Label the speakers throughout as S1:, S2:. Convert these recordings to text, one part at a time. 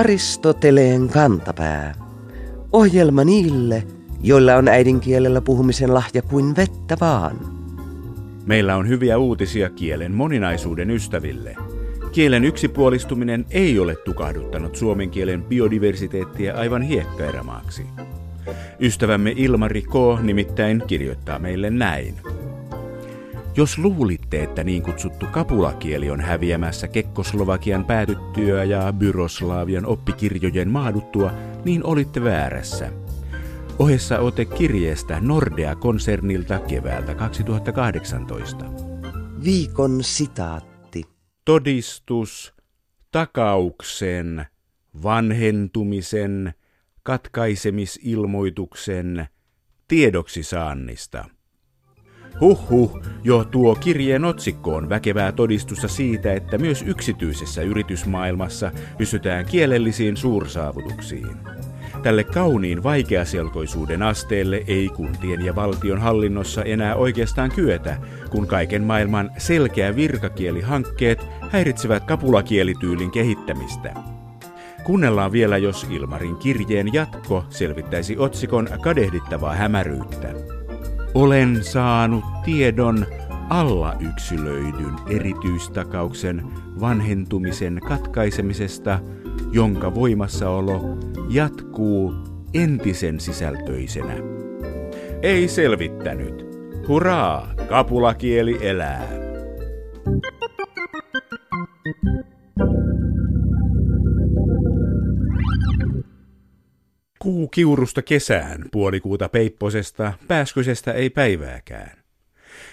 S1: Aristoteleen kantapää. Ohjelma niille, joilla on äidinkielellä puhumisen lahja kuin vettä vaan.
S2: Meillä on hyviä uutisia kielen moninaisuuden ystäville. Kielen yksipuolistuminen ei ole tukahduttanut suomen kielen biodiversiteettiä aivan hiekkaerämaaksi. Ystävämme Ilmari K. nimittäin kirjoittaa meille näin. Jos luulitte, että niin kutsuttu kapulakieli on häviämässä Kekkoslovakian päätyttyä ja Byroslaavian oppikirjojen maaduttua, niin olitte väärässä. Ohessa ote kirjeestä Nordea-konsernilta keväältä 2018.
S1: Viikon sitaatti.
S2: Todistus takauksen, vanhentumisen, katkaisemisilmoituksen, tiedoksi saannista. Huhhuh, jo tuo kirjeen otsikko on väkevää todistusta siitä, että myös yksityisessä yritysmaailmassa pysytään kielellisiin suursaavutuksiin. Tälle kauniin vaikeaselkoisuuden asteelle ei kuntien ja valtion hallinnossa enää oikeastaan kyetä, kun kaiken maailman selkeä virkakielihankkeet häiritsevät kapulakielityylin kehittämistä. Kuunnellaan vielä, jos Ilmarin kirjeen jatko selvittäisi otsikon kadehdittavaa hämäryyttä. Olen saanut tiedon alla yksilöidyn erityistakauksen vanhentumisen katkaisemisesta, jonka voimassaolo jatkuu entisen sisältöisenä. Ei selvittänyt. Hurraa, kapulakieli elää. Kuu kiurusta kesään, puolikuuta peipposesta, pääskysestä ei päivääkään.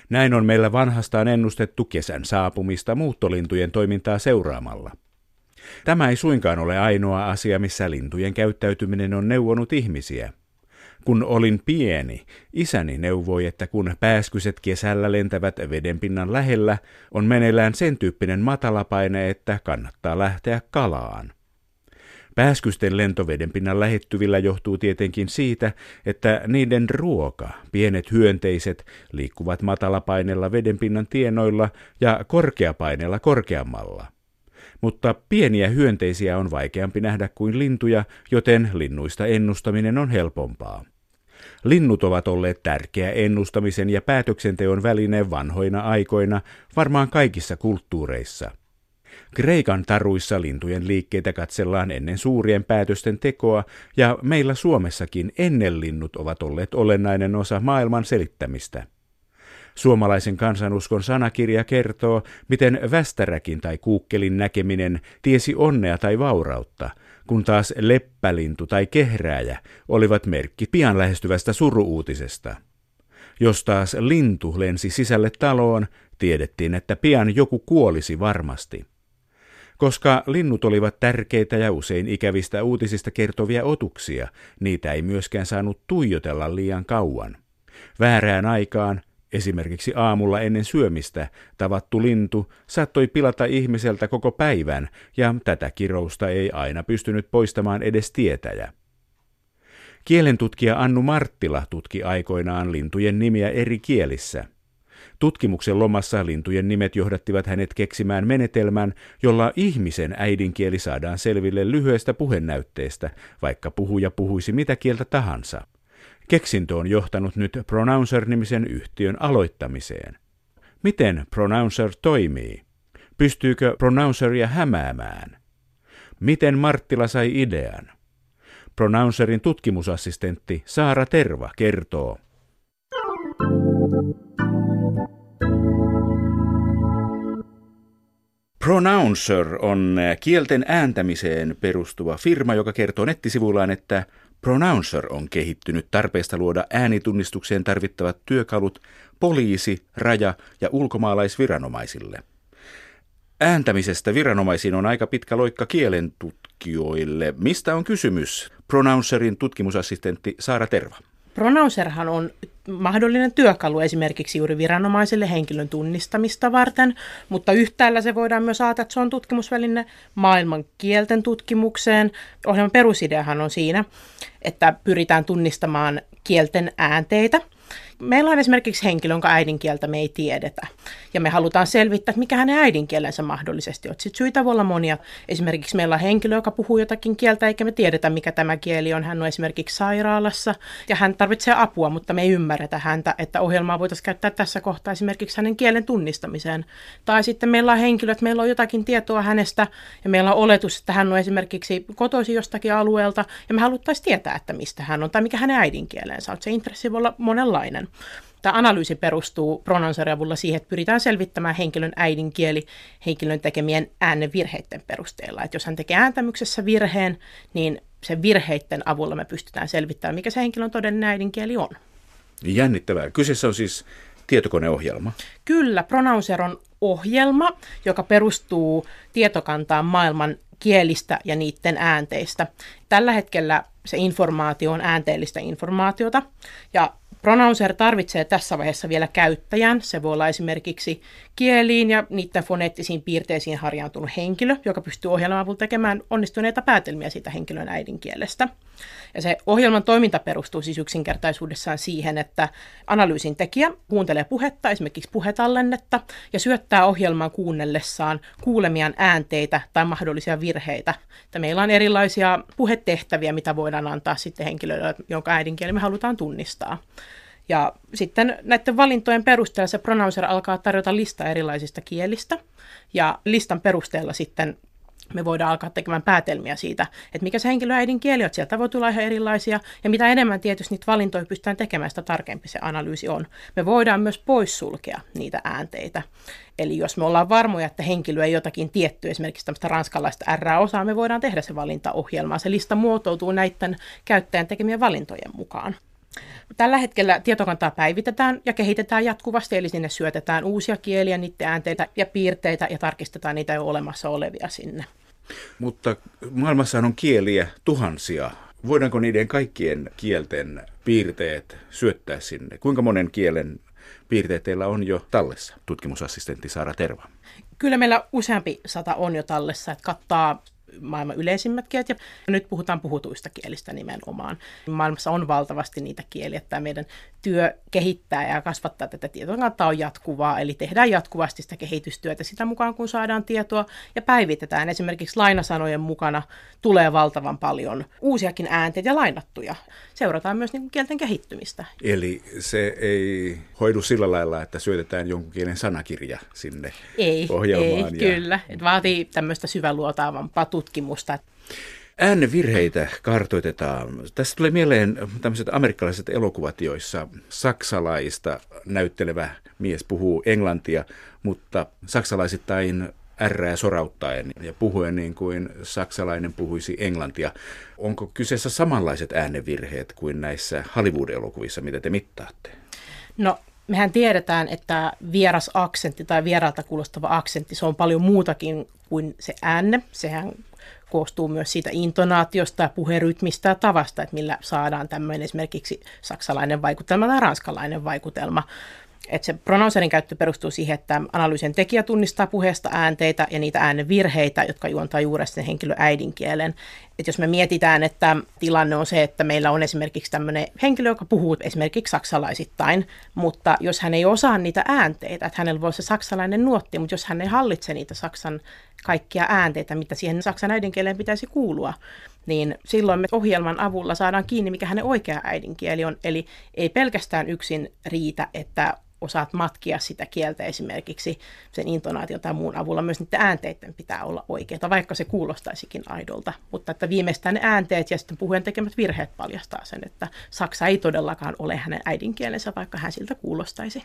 S2: Näin on meillä vanhastaan ennustettu kesän saapumista muuttolintujen toimintaa seuraamalla. Tämä ei suinkaan ole ainoa asia, missä lintujen käyttäytyminen on neuvonut ihmisiä. Kun olin pieni, isäni neuvoi, että kun pääskyset kesällä lentävät vedenpinnan lähellä, on meneillään sen tyyppinen matalapaine, että kannattaa lähteä kalaan. Pääskysten lentoveden pinnan lähettyvillä johtuu tietenkin siitä, että niiden ruoka, pienet hyönteiset, liikkuvat matalapainella vedenpinnan tienoilla ja korkeapaineella korkeammalla. Mutta pieniä hyönteisiä on vaikeampi nähdä kuin lintuja, joten linnuista ennustaminen on helpompaa. Linnut ovat olleet tärkeä ennustamisen ja päätöksenteon väline vanhoina aikoina varmaan kaikissa kulttuureissa – Kreikan taruissa lintujen liikkeitä katsellaan ennen suurien päätösten tekoa, ja meillä Suomessakin ennen linnut ovat olleet olennainen osa maailman selittämistä. Suomalaisen kansanuskon sanakirja kertoo, miten västäräkin tai kuukkelin näkeminen tiesi onnea tai vaurautta, kun taas leppälintu tai kehrääjä olivat merkki pian lähestyvästä suruuutisesta. Jos taas lintu lensi sisälle taloon, tiedettiin, että pian joku kuolisi varmasti. Koska linnut olivat tärkeitä ja usein ikävistä uutisista kertovia otuksia, niitä ei myöskään saanut tuijotella liian kauan. Väärään aikaan, esimerkiksi aamulla ennen syömistä, tavattu lintu saattoi pilata ihmiseltä koko päivän, ja tätä kirousta ei aina pystynyt poistamaan edes tietäjä. Kielentutkija Annu Marttila tutki aikoinaan lintujen nimiä eri kielissä – Tutkimuksen lomassa lintujen nimet johdattivat hänet keksimään menetelmän, jolla ihmisen äidinkieli saadaan selville lyhyestä puhenäytteestä, vaikka puhuja puhuisi mitä kieltä tahansa. Keksintö on johtanut nyt Pronouncer-nimisen yhtiön aloittamiseen. Miten Pronouncer toimii? Pystyykö Pronounceria hämäämään? Miten Marttila sai idean? Pronouncerin tutkimusassistentti Saara Terva kertoo. Pronouncer on kielten ääntämiseen perustuva firma, joka kertoo nettisivuillaan, että Pronouncer on kehittynyt tarpeesta luoda äänitunnistukseen tarvittavat työkalut poliisi-, raja- ja ulkomaalaisviranomaisille. Ääntämisestä viranomaisiin on aika pitkä loikka kielen tutkijoille. Mistä on kysymys? Pronouncerin tutkimusassistentti Saara Terva.
S3: Pronouncerhan on mahdollinen työkalu esimerkiksi juuri viranomaisille henkilön tunnistamista varten, mutta yhtäällä se voidaan myös ajatella, että se on tutkimusväline maailman kielten tutkimukseen. Ohjelman perusideahan on siinä, että pyritään tunnistamaan kielten äänteitä Meillä on esimerkiksi henkilö, jonka äidinkieltä me ei tiedetä. Ja me halutaan selvittää, että mikä hänen äidinkielensä mahdollisesti on. Sitten syitä voi olla monia. Esimerkiksi meillä on henkilö, joka puhuu jotakin kieltä, eikä me tiedetä, mikä tämä kieli on. Hän on esimerkiksi sairaalassa ja hän tarvitsee apua, mutta me ei ymmärretä häntä, että ohjelmaa voitaisiin käyttää tässä kohtaa esimerkiksi hänen kielen tunnistamiseen. Tai sitten meillä on henkilö, että meillä on jotakin tietoa hänestä ja meillä on oletus, että hän on esimerkiksi kotoisin jostakin alueelta ja me haluttaisiin tietää, että mistä hän on tai mikä hänen äidinkielensä on. Se intressi voi olla monenlainen. Tämä analyysi perustuu pronouncerin avulla siihen, että pyritään selvittämään henkilön äidinkieli henkilön tekemien äänenvirheiden perusteella. Että jos hän tekee ääntämyksessä virheen, niin sen virheiden avulla me pystytään selvittämään, mikä se henkilön todellinen äidinkieli on.
S2: Jännittävää. Kyseessä on siis tietokoneohjelma.
S3: Kyllä, Pronouncer on ohjelma, joka perustuu tietokantaan maailman kielistä ja niiden äänteistä. Tällä hetkellä se informaatio on äänteellistä informaatiota ja Pronouncer tarvitsee tässä vaiheessa vielä käyttäjän. Se voi olla esimerkiksi kieliin ja niiden foneettisiin piirteisiin harjaantunut henkilö, joka pystyy ohjelman avulla tekemään onnistuneita päätelmiä siitä henkilön äidinkielestä. Ja se ohjelman toiminta perustuu siis yksinkertaisuudessaan siihen, että analyysin tekijä kuuntelee puhetta, esimerkiksi puhetallennetta, ja syöttää ohjelman kuunnellessaan kuulemiaan äänteitä tai mahdollisia virheitä. Että meillä on erilaisia puhetehtäviä, mitä voidaan antaa sitten henkilölle, jonka äidinkieli me halutaan tunnistaa. Ja sitten näiden valintojen perusteella se pronouncer alkaa tarjota lista erilaisista kielistä, ja listan perusteella sitten me voidaan alkaa tekemään päätelmiä siitä, että mikä se henkilön äidinkieli on. Sieltä voi tulla ihan erilaisia, ja mitä enemmän tietysti niitä valintoja pystytään tekemään, sitä tarkempi se analyysi on. Me voidaan myös poissulkea niitä äänteitä. Eli jos me ollaan varmoja, että henkilö ei jotakin tiettyä, esimerkiksi tämmöistä ranskalaista R-osaa, me voidaan tehdä se valintaohjelma. Se lista muotoutuu näiden käyttäjän tekemien valintojen mukaan. Tällä hetkellä tietokantaa päivitetään ja kehitetään jatkuvasti, eli sinne syötetään uusia kieliä, niiden äänteitä ja piirteitä ja tarkistetaan niitä jo olemassa olevia sinne.
S2: Mutta maailmassa on kieliä tuhansia. Voidaanko niiden kaikkien kielten piirteet syöttää sinne? Kuinka monen kielen piirteet teillä on jo tallessa, tutkimusassistentti Saara Terva?
S3: Kyllä meillä useampi sata on jo tallessa, että kattaa maailman yleisimmät kielet, ja nyt puhutaan puhutuista kielistä nimenomaan. Maailmassa on valtavasti niitä kieliä, että meidän työ kehittää ja kasvattaa tätä tietokantaa on jatkuvaa, eli tehdään jatkuvasti sitä kehitystyötä sitä mukaan, kun saadaan tietoa, ja päivitetään. Esimerkiksi lainasanojen mukana tulee valtavan paljon uusiakin äänteitä ja lainattuja. Seurataan myös niin kielten kehittymistä.
S2: Eli se ei hoidu sillä lailla, että syötetään jonkun kielen sanakirja sinne
S3: ei,
S2: ohjelmaan.
S3: Ei, ja... kyllä. Et vaatii tämmöistä syväluotaavampaa tutkimusta.
S2: Äänevirheitä kartoitetaan. Tässä tulee mieleen tämmöiset amerikkalaiset elokuvat, joissa saksalaista näyttelevä mies puhuu englantia, mutta saksalaisittain ärrää sorauttaen ja puhuen niin kuin saksalainen puhuisi englantia. Onko kyseessä samanlaiset äänevirheet kuin näissä Hollywood-elokuvissa, mitä te mittaatte?
S3: No mehän tiedetään, että vieras aksentti tai vieraalta kuulostava aksentti, se on paljon muutakin kuin se äänne. Sehän koostuu myös siitä intonaatiosta puherytmistä ja tavasta, että millä saadaan tämmöinen esimerkiksi saksalainen vaikutelma tai ranskalainen vaikutelma. Että se pronouncerin käyttö perustuu siihen, että analyysin tekijä tunnistaa puheesta äänteitä ja niitä äänen virheitä, jotka juontaa juuri sen henkilön äidinkielen. Et jos me mietitään, että tilanne on se, että meillä on esimerkiksi tämmöinen henkilö, joka puhuu esimerkiksi saksalaisittain, mutta jos hän ei osaa niitä äänteitä, että hänellä voi se saksalainen nuotti, mutta jos hän ei hallitse niitä saksan kaikkia äänteitä, mitä siihen saksan äidinkieleen pitäisi kuulua, niin silloin me ohjelman avulla saadaan kiinni, mikä hänen oikea äidinkieli on. Eli ei pelkästään yksin riitä, että osaat matkia sitä kieltä esimerkiksi sen intonaation tai muun avulla, myös niiden äänteiden pitää olla oikeita, vaikka se kuulostaisikin aidolta. Mutta että viimeistään ne äänteet ja sitten puhujan tekemät virheet paljastaa sen, että saksa ei todellakaan ole hänen äidinkielensä, vaikka hän siltä kuulostaisi.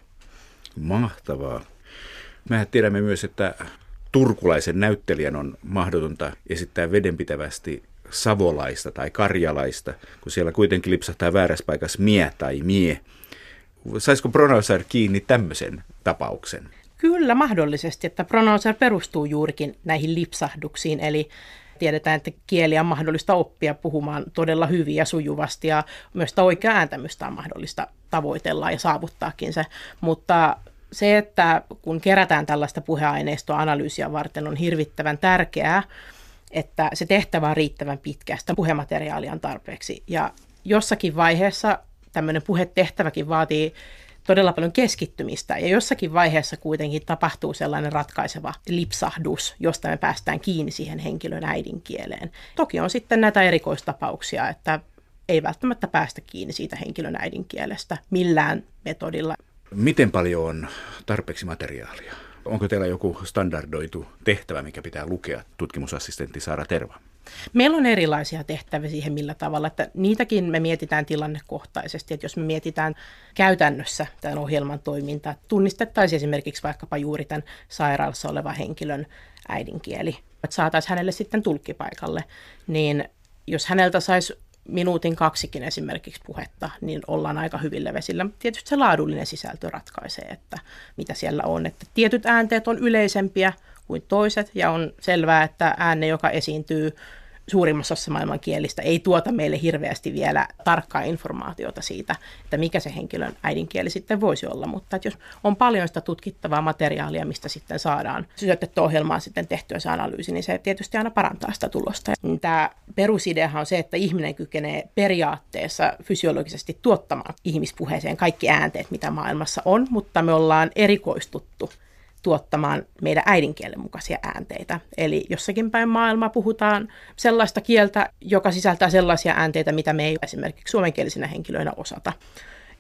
S2: Mahtavaa. Mehän tiedämme myös, että turkulaisen näyttelijän on mahdotonta esittää vedenpitävästi savolaista tai karjalaista, kun siellä kuitenkin lipsahtaa väärässä paikassa mie tai mie. Saisiko Pronouncer kiinni tämmöisen tapauksen?
S3: Kyllä, mahdollisesti, että Pronouncer perustuu juurikin näihin lipsahduksiin, eli tiedetään, että kieliä on mahdollista oppia puhumaan todella hyvin ja sujuvasti, ja myös sitä oikeaa ääntämystä on mahdollista tavoitella ja saavuttaakin se, mutta se, että kun kerätään tällaista puheaineistoa analyysiä varten, on hirvittävän tärkeää, että se tehtävä on riittävän pitkä, sitä puhemateriaalia on tarpeeksi. Ja jossakin vaiheessa tämmöinen puhetehtäväkin vaatii todella paljon keskittymistä ja jossakin vaiheessa kuitenkin tapahtuu sellainen ratkaiseva lipsahdus, josta me päästään kiinni siihen henkilön äidinkieleen. Toki on sitten näitä erikoistapauksia, että ei välttämättä päästä kiinni siitä henkilön äidinkielestä millään metodilla.
S2: Miten paljon on tarpeeksi materiaalia? Onko teillä joku standardoitu tehtävä, mikä pitää lukea tutkimusassistentti Saara Terva?
S3: Meillä on erilaisia tehtäviä siihen millä tavalla, että niitäkin me mietitään tilannekohtaisesti, että jos me mietitään käytännössä tämän ohjelman toimintaa, tunnistettaisiin esimerkiksi vaikkapa juuri tämän sairaalassa olevan henkilön äidinkieli, että saataisiin hänelle sitten tulkkipaikalle, niin jos häneltä saisi minuutin kaksikin esimerkiksi puhetta, niin ollaan aika hyvillä vesillä. Tietysti se laadullinen sisältö ratkaisee, että mitä siellä on. Että tietyt äänteet on yleisempiä kuin toiset ja on selvää, että ääne, joka esiintyy suurimmassa osassa maailman kielistä ei tuota meille hirveästi vielä tarkkaa informaatiota siitä, että mikä se henkilön äidinkieli sitten voisi olla. Mutta että jos on paljon sitä tutkittavaa materiaalia, mistä sitten saadaan syötetty ohjelmaan sitten tehtyä se analyysi, niin se tietysti aina parantaa sitä tulosta. Tämä perusideahan on se, että ihminen kykenee periaatteessa fysiologisesti tuottamaan ihmispuheeseen kaikki äänteet, mitä maailmassa on, mutta me ollaan erikoistuttu tuottamaan meidän äidinkielen mukaisia äänteitä. Eli jossakin päin maailmaa puhutaan sellaista kieltä, joka sisältää sellaisia äänteitä, mitä me ei esimerkiksi suomenkielisinä henkilöinä osata.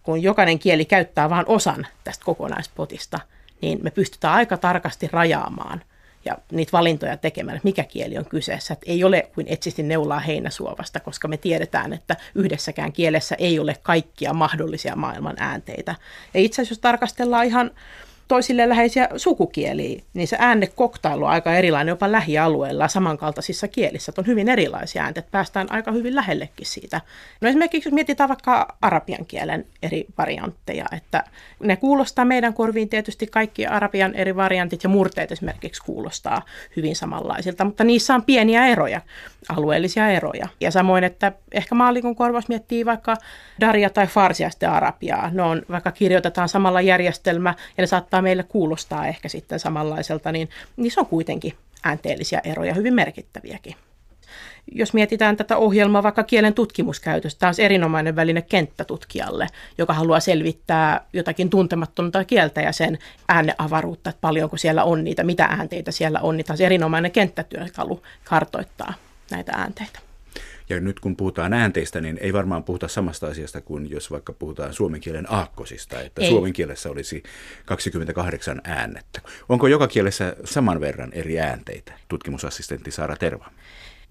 S3: Kun jokainen kieli käyttää vain osan tästä kokonaispotista, niin me pystytään aika tarkasti rajaamaan ja niitä valintoja tekemään, että mikä kieli on kyseessä. Että ei ole kuin etsisti neulaa heinäsuovasta, koska me tiedetään, että yhdessäkään kielessä ei ole kaikkia mahdollisia maailman äänteitä. Ja itse asiassa jos tarkastellaan ihan toisille läheisiä sukukieliä, niin se äänekoktailu on aika erilainen jopa lähialueilla samankaltaisissa kielissä. Että on hyvin erilaisia ääntä, että päästään aika hyvin lähellekin siitä. No esimerkiksi jos mietitään vaikka arabian kielen eri variantteja, että ne kuulostaa meidän korviin tietysti kaikki arabian eri variantit ja murteet esimerkiksi kuulostaa hyvin samanlaisilta, mutta niissä on pieniä eroja, alueellisia eroja. Ja samoin, että ehkä maallikon korvaus miettii vaikka daria tai farsiasta arabiaa. Ne on, vaikka kirjoitetaan samalla järjestelmä ja ne saattaa meille kuulostaa ehkä sitten samanlaiselta, niin niissä on kuitenkin äänteellisiä eroja, hyvin merkittäviäkin. Jos mietitään tätä ohjelmaa vaikka kielen tutkimuskäytöstä, tämä on erinomainen väline kenttätutkijalle, joka haluaa selvittää jotakin tuntemattonta kieltä ja sen ääneavaruutta, että paljonko siellä on niitä, mitä äänteitä siellä on, niin tämä on erinomainen kenttätyökalu kartoittaa näitä äänteitä.
S2: Ja nyt kun puhutaan äänteistä, niin ei varmaan puhuta samasta asiasta kuin jos vaikka puhutaan suomen kielen aakkosista, että ei. suomen kielessä olisi 28 äännettä. Onko joka kielessä saman verran eri äänteitä, tutkimusassistentti Saara Terva?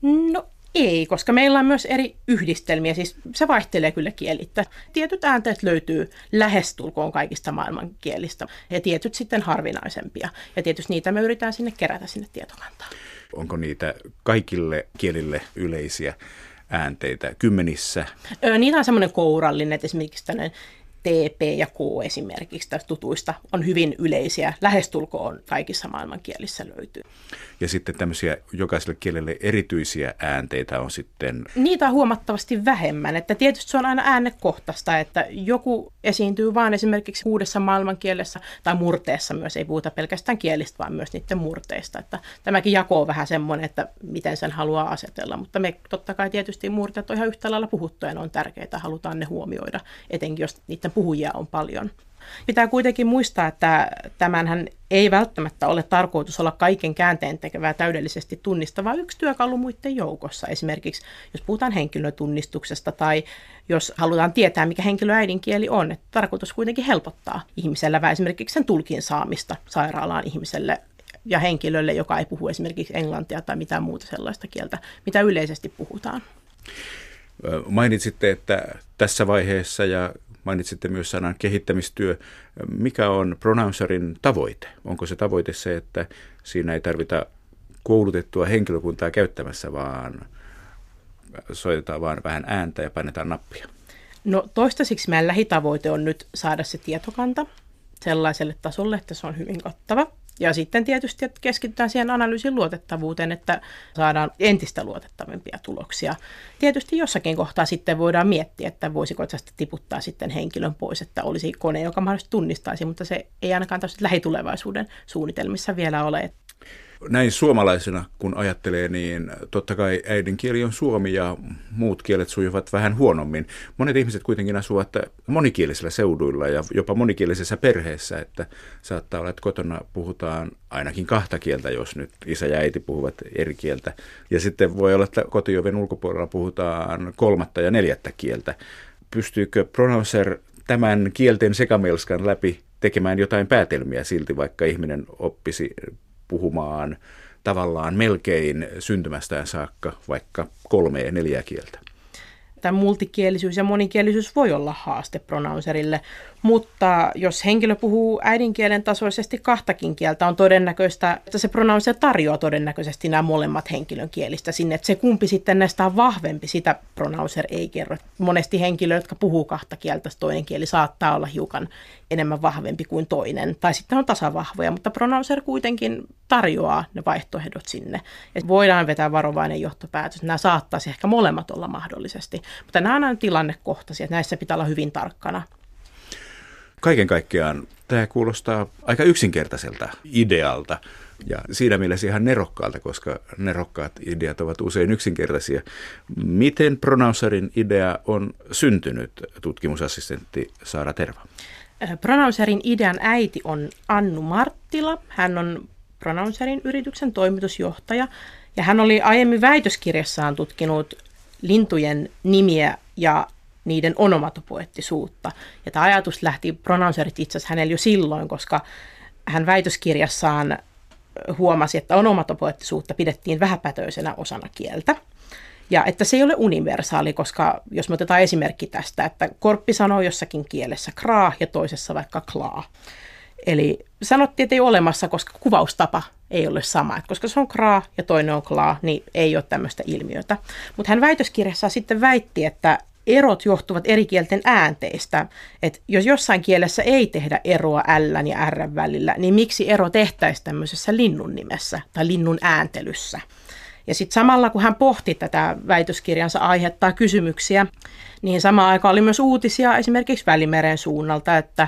S3: No ei, koska meillä on myös eri yhdistelmiä, siis se vaihtelee kyllä kielittä. Tietyt äänteet löytyy lähestulkoon kaikista maailmankielistä ja tietyt sitten harvinaisempia. Ja tietysti niitä me yritetään sinne kerätä sinne tietokantaan.
S2: Onko niitä kaikille kielille yleisiä äänteitä kymmenissä?
S3: Öö, niitä on semmoinen kourallinen, että esimerkiksi tämmöinen TP ja K esimerkiksi tästä tutuista on hyvin yleisiä, lähestulkoon kaikissa maailmankielissä löytyy.
S2: Ja sitten tämmöisiä jokaiselle kielelle erityisiä äänteitä on sitten...
S3: Niitä on huomattavasti vähemmän, että tietysti se on aina äänekohtaista, että joku esiintyy vain esimerkiksi uudessa maailmankielessä tai murteessa myös, ei puhuta pelkästään kielistä, vaan myös niiden murteista. Että tämäkin jako on vähän semmoinen, että miten sen haluaa asetella, mutta me totta kai tietysti murteet on ihan yhtä lailla puhuttuja, ne on tärkeitä, halutaan ne huomioida, etenkin jos niiden puhujia on paljon. Pitää kuitenkin muistaa, että tämänhän ei välttämättä ole tarkoitus olla kaiken käänteen tekevää täydellisesti tunnistavaa yksi työkalu muiden joukossa. Esimerkiksi jos puhutaan henkilötunnistuksesta tai jos halutaan tietää, mikä henkilö äidinkieli on, että tarkoitus kuitenkin helpottaa ihmisellä esimerkiksi sen tulkin saamista sairaalaan ihmiselle ja henkilölle, joka ei puhu esimerkiksi englantia tai mitään muuta sellaista kieltä, mitä yleisesti puhutaan.
S2: Mainitsitte, että tässä vaiheessa ja Mainitsitte myös sanan kehittämistyö. Mikä on pronouncerin tavoite? Onko se tavoite se, että siinä ei tarvita koulutettua henkilökuntaa käyttämässä, vaan soitetaan vaan vähän ääntä ja painetaan nappia?
S3: No toistaiseksi meidän lähitavoite on nyt saada se tietokanta sellaiselle tasolle, että se on hyvin kattava. Ja sitten tietysti että keskitytään siihen analyysin luotettavuuteen, että saadaan entistä luotettavimpia tuloksia. Tietysti jossakin kohtaa sitten voidaan miettiä, että voisiko tästä tiputtaa sitten henkilön pois, että olisi kone, joka mahdollisesti tunnistaisi, mutta se ei ainakaan lähitulevaisuuden suunnitelmissa vielä ole.
S2: Näin suomalaisena, kun ajattelee, niin totta kai äidinkieli on suomi ja muut kielet sujuvat vähän huonommin. Monet ihmiset kuitenkin asuvat monikielisillä seuduilla ja jopa monikielisessä perheessä, että saattaa olla, että kotona puhutaan ainakin kahta kieltä, jos nyt isä ja äiti puhuvat eri kieltä. Ja sitten voi olla, että kotioven ulkopuolella puhutaan kolmatta ja neljättä kieltä. Pystyykö pronouncer tämän kielten sekamelskan läpi tekemään jotain päätelmiä silti, vaikka ihminen oppisi puhumaan tavallaan melkein syntymästään saakka vaikka kolme ja neljä kieltä.
S3: Tämä multikielisyys ja monikielisyys voi olla haaste pronouncerille, mutta jos henkilö puhuu äidinkielen tasoisesti kahtakin kieltä, on todennäköistä, että se pronouncer tarjoaa todennäköisesti nämä molemmat henkilön kielistä sinne. Että se kumpi sitten näistä on vahvempi, sitä pronouncer ei kerro. Monesti henkilö, jotka puhuu kahta kieltä, toinen kieli saattaa olla hiukan enemmän vahvempi kuin toinen. Tai sitten on tasavahvoja, mutta pronouncer kuitenkin tarjoaa ne vaihtoehdot sinne. Ja voidaan vetää varovainen johtopäätös. Nämä saattaisi ehkä molemmat olla mahdollisesti. Mutta nämä on aina tilannekohtaisia, että näissä pitää olla hyvin tarkkana.
S2: Kaiken kaikkiaan tämä kuulostaa aika yksinkertaiselta idealta ja siinä mielessä ihan nerokkaalta, koska nerokkaat ideat ovat usein yksinkertaisia. Miten pronouncerin idea on syntynyt, tutkimusassistentti Saara Terva?
S3: Pronouncerin idean äiti on Annu Marttila. Hän on Pronouncerin yrityksen toimitusjohtaja ja hän oli aiemmin väitöskirjassaan tutkinut lintujen nimiä ja niiden onomatopoettisuutta. Ja tämä ajatus lähti pronouncerit itse asiassa hänellä jo silloin, koska hän väitöskirjassaan huomasi, että onomatopoettisuutta pidettiin vähäpätöisenä osana kieltä. Ja että se ei ole universaali, koska jos me otetaan esimerkki tästä, että korppi sanoo jossakin kielessä kraa ja toisessa vaikka klaa. Eli sanottiin, että ei ole olemassa, koska kuvaustapa ei ole sama. Että koska se on kraa ja toinen on klaa, niin ei ole tämmöistä ilmiötä. Mutta hän väitöskirjassa sitten väitti, että erot johtuvat eri kielten äänteistä. että jos jossain kielessä ei tehdä eroa L ja R välillä, niin miksi ero tehtäisiin tämmöisessä linnun nimessä tai linnun ääntelyssä? Ja sitten samalla kun hän pohti tätä väitöskirjansa aiheuttaa kysymyksiä, niin samaan aikaan oli myös uutisia esimerkiksi Välimeren suunnalta, että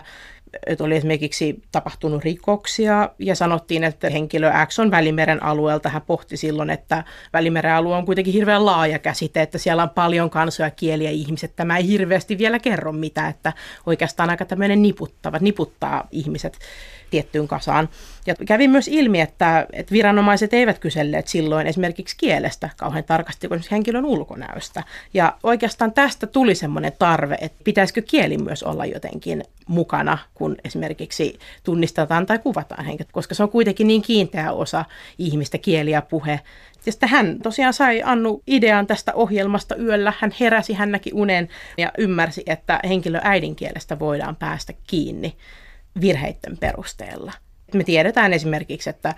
S3: että oli esimerkiksi tapahtunut rikoksia ja sanottiin, että henkilö X on Välimeren alueelta. Hän pohti silloin, että Välimeren alue on kuitenkin hirveän laaja käsite, että siellä on paljon kansoja, kieliä ihmiset. Tämä ei hirveästi vielä kerro mitä, että oikeastaan aika tämmöinen niputtava, niputtaa ihmiset tiettyyn kasaan. Ja kävi myös ilmi, että, että viranomaiset eivät kyselleet silloin esimerkiksi kielestä kauhean tarkasti kuin henkilön ulkonäöstä. Ja oikeastaan tästä tuli semmoinen tarve, että pitäisikö kieli myös olla jotenkin mukana, kun esimerkiksi tunnistetaan tai kuvataan henkilöt, koska se on kuitenkin niin kiinteä osa ihmistä kieli ja puhe. Ja sitten hän tosiaan sai Annu idean tästä ohjelmasta yöllä. Hän heräsi, hän näki unen ja ymmärsi, että henkilö äidinkielestä voidaan päästä kiinni virheiden perusteella. Me tiedetään esimerkiksi, että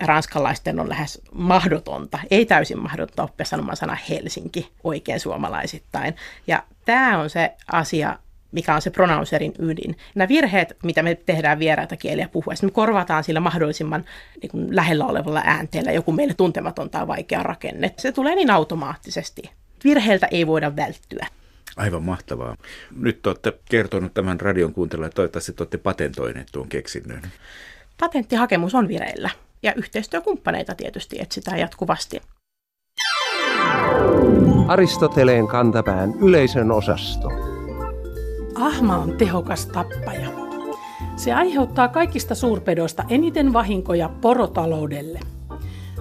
S3: ranskalaisten on lähes mahdotonta, ei täysin mahdotonta oppia sanomaan sana Helsinki oikein suomalaisittain. Ja tämä on se asia, mikä on se pronouncerin ydin. Nämä virheet, mitä me tehdään vieraita kieliä puhuessa, me korvataan sillä mahdollisimman niin kuin lähellä olevalla äänteellä joku meille tuntematon tai vaikea rakenne. Se tulee niin automaattisesti. Virheiltä ei voida välttyä.
S2: Aivan mahtavaa. Nyt olette kertonut tämän radion kuuntelijoille, että toivottavasti olette patentoineet tuon keksinnön.
S3: Patenttihakemus on vireillä ja yhteistyökumppaneita tietysti etsitään jatkuvasti.
S4: Aristoteleen kantapään yleisön osasto.
S5: Ahma on tehokas tappaja. Se aiheuttaa kaikista suurpedoista eniten vahinkoja porotaloudelle.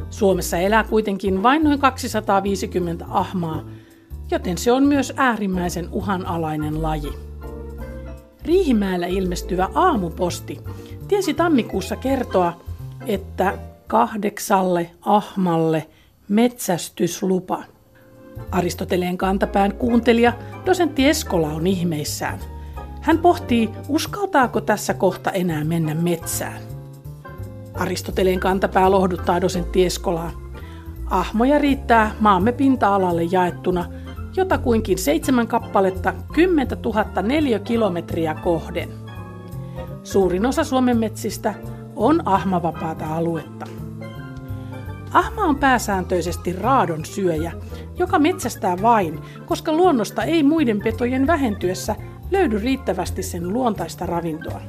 S5: Suomessa elää kuitenkin vain noin 250 ahmaa, joten se on myös äärimmäisen uhanalainen laji. Riihimäellä ilmestyvä aamuposti tiesi tammikuussa kertoa, että kahdeksalle ahmalle metsästyslupa. Aristoteleen kantapään kuuntelija, dosentti Eskola on ihmeissään. Hän pohtii, uskaltaako tässä kohta enää mennä metsään. Aristoteleen kantapää lohduttaa dosentti Eskolaa. Ahmoja riittää maamme pinta-alalle jaettuna – jotakuinkin seitsemän kappaletta 10 000 neliökilometriä kohden. Suurin osa Suomen metsistä on ahmavapaata aluetta. Ahma on pääsääntöisesti raadon syöjä, joka metsästää vain, koska luonnosta ei muiden petojen vähentyessä löydy riittävästi sen luontaista ravintoa.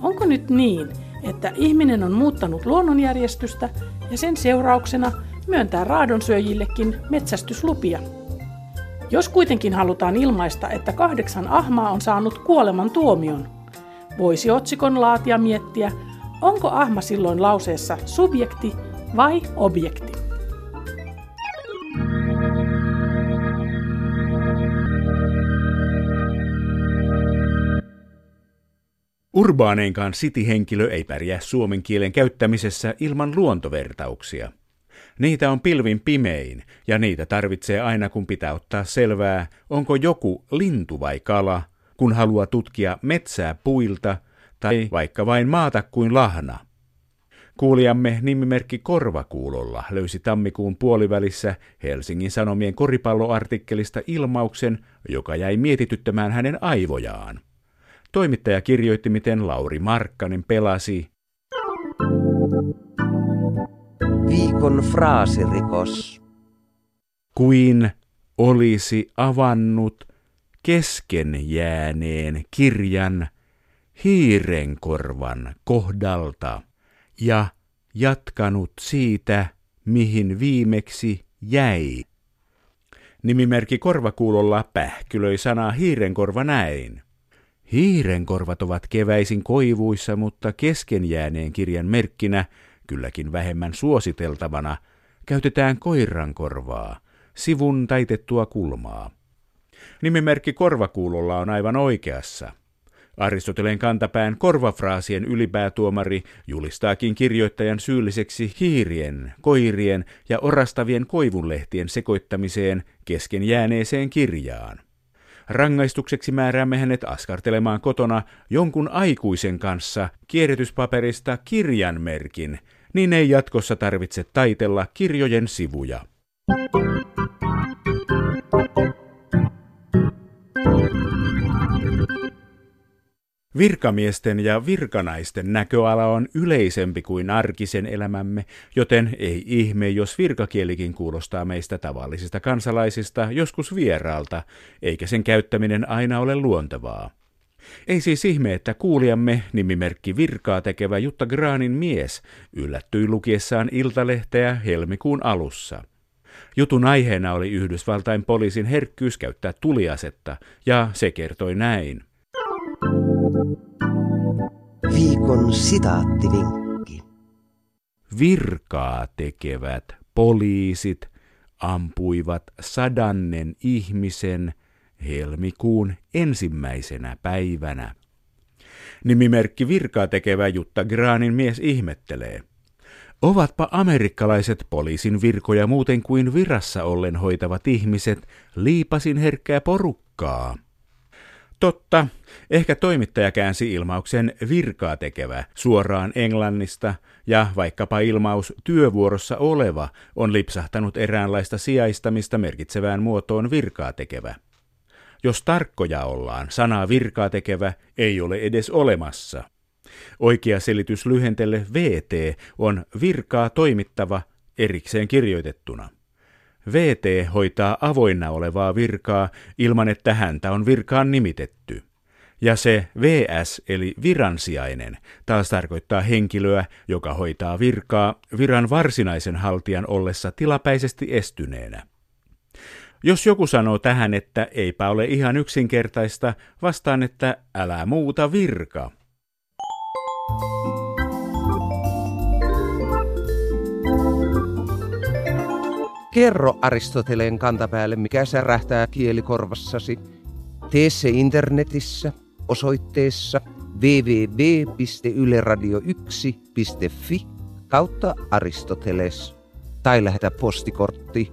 S5: Onko nyt niin, että ihminen on muuttanut luonnonjärjestystä ja sen seurauksena myöntää raadonsyöjillekin metsästyslupia. Jos kuitenkin halutaan ilmaista, että kahdeksan ahmaa on saanut kuoleman tuomion, voisi otsikon laatia miettiä, onko ahma silloin lauseessa subjekti vai objekti.
S2: Urbaaneinkaan sitihenkilö ei pärjää suomen kielen käyttämisessä ilman luontovertauksia. Niitä on pilvin pimein, ja niitä tarvitsee aina kun pitää ottaa selvää, onko joku lintu vai kala, kun haluaa tutkia metsää puilta tai vaikka vain maata kuin lahna. Kuulijamme nimimerkki Korvakuulolla löysi tammikuun puolivälissä Helsingin Sanomien koripalloartikkelista ilmauksen, joka jäi mietityttämään hänen aivojaan. Toimittaja kirjoitti, miten Lauri Markkanen pelasi
S1: Viikon fraasirikos.
S2: kuin olisi avannut kesken jääneen kirjan hiirenkorvan kohdalta ja jatkanut siitä, mihin viimeksi jäi. Nimimerkki korvakuulolla pähkylöi sanaa hiirenkorva näin. Hiirenkorvat ovat keväisin koivuissa, mutta kesken jääneen kirjan merkkinä, kylläkin vähemmän suositeltavana, käytetään koirankorvaa, sivun taitettua kulmaa. Nimimerkki korvakuulolla on aivan oikeassa. Aristoteleen kantapään korvafraasien ylipäätuomari julistaakin kirjoittajan syylliseksi hiirien, koirien ja orastavien koivunlehtien sekoittamiseen kesken jääneeseen kirjaan. Rangaistukseksi määräämme hänet askartelemaan kotona jonkun aikuisen kanssa kierrätyspaperista kirjanmerkin, niin ei jatkossa tarvitse taitella kirjojen sivuja. Virkamiesten ja virkanaisten näköala on yleisempi kuin arkisen elämämme, joten ei ihme, jos virkakielikin kuulostaa meistä tavallisista kansalaisista joskus vieraalta, eikä sen käyttäminen aina ole luontevaa. Ei siis ihme, että kuulijamme nimimerkki virkaa tekevä Jutta Graanin mies yllättyi lukiessaan Iltalehteä helmikuun alussa. Jutun aiheena oli Yhdysvaltain poliisin herkkyys käyttää tuliasetta, ja se kertoi näin.
S1: Viikon sitaattivinkki.
S2: Virkaa tekevät poliisit ampuivat sadannen ihmisen helmikuun ensimmäisenä päivänä. Nimimerkki virkaa tekevä Jutta Graanin mies ihmettelee. Ovatpa amerikkalaiset poliisin virkoja muuten kuin virassa ollen hoitavat ihmiset liipasin herkkää porukkaa. Totta, ehkä toimittaja käänsi ilmauksen virkaa tekevä suoraan englannista, ja vaikkapa ilmaus työvuorossa oleva on lipsahtanut eräänlaista sijaistamista merkitsevään muotoon virkaa tekevä. Jos tarkkoja ollaan, sanaa virkaa tekevä ei ole edes olemassa. Oikea selitys lyhentelle VT on virkaa toimittava erikseen kirjoitettuna. VT hoitaa avoinna olevaa virkaa ilman, että häntä on virkaan nimitetty. Ja se VS eli viransijainen taas tarkoittaa henkilöä, joka hoitaa virkaa viran varsinaisen haltijan ollessa tilapäisesti estyneenä. Jos joku sanoo tähän, että eipä ole ihan yksinkertaista, vastaan, että älä muuta virka.
S4: Kerro Aristoteleen kantapäälle, mikä särähtää kielikorvassasi. Tee se internetissä osoitteessa www.yleradio1.fi kautta Aristoteles tai lähetä postikortti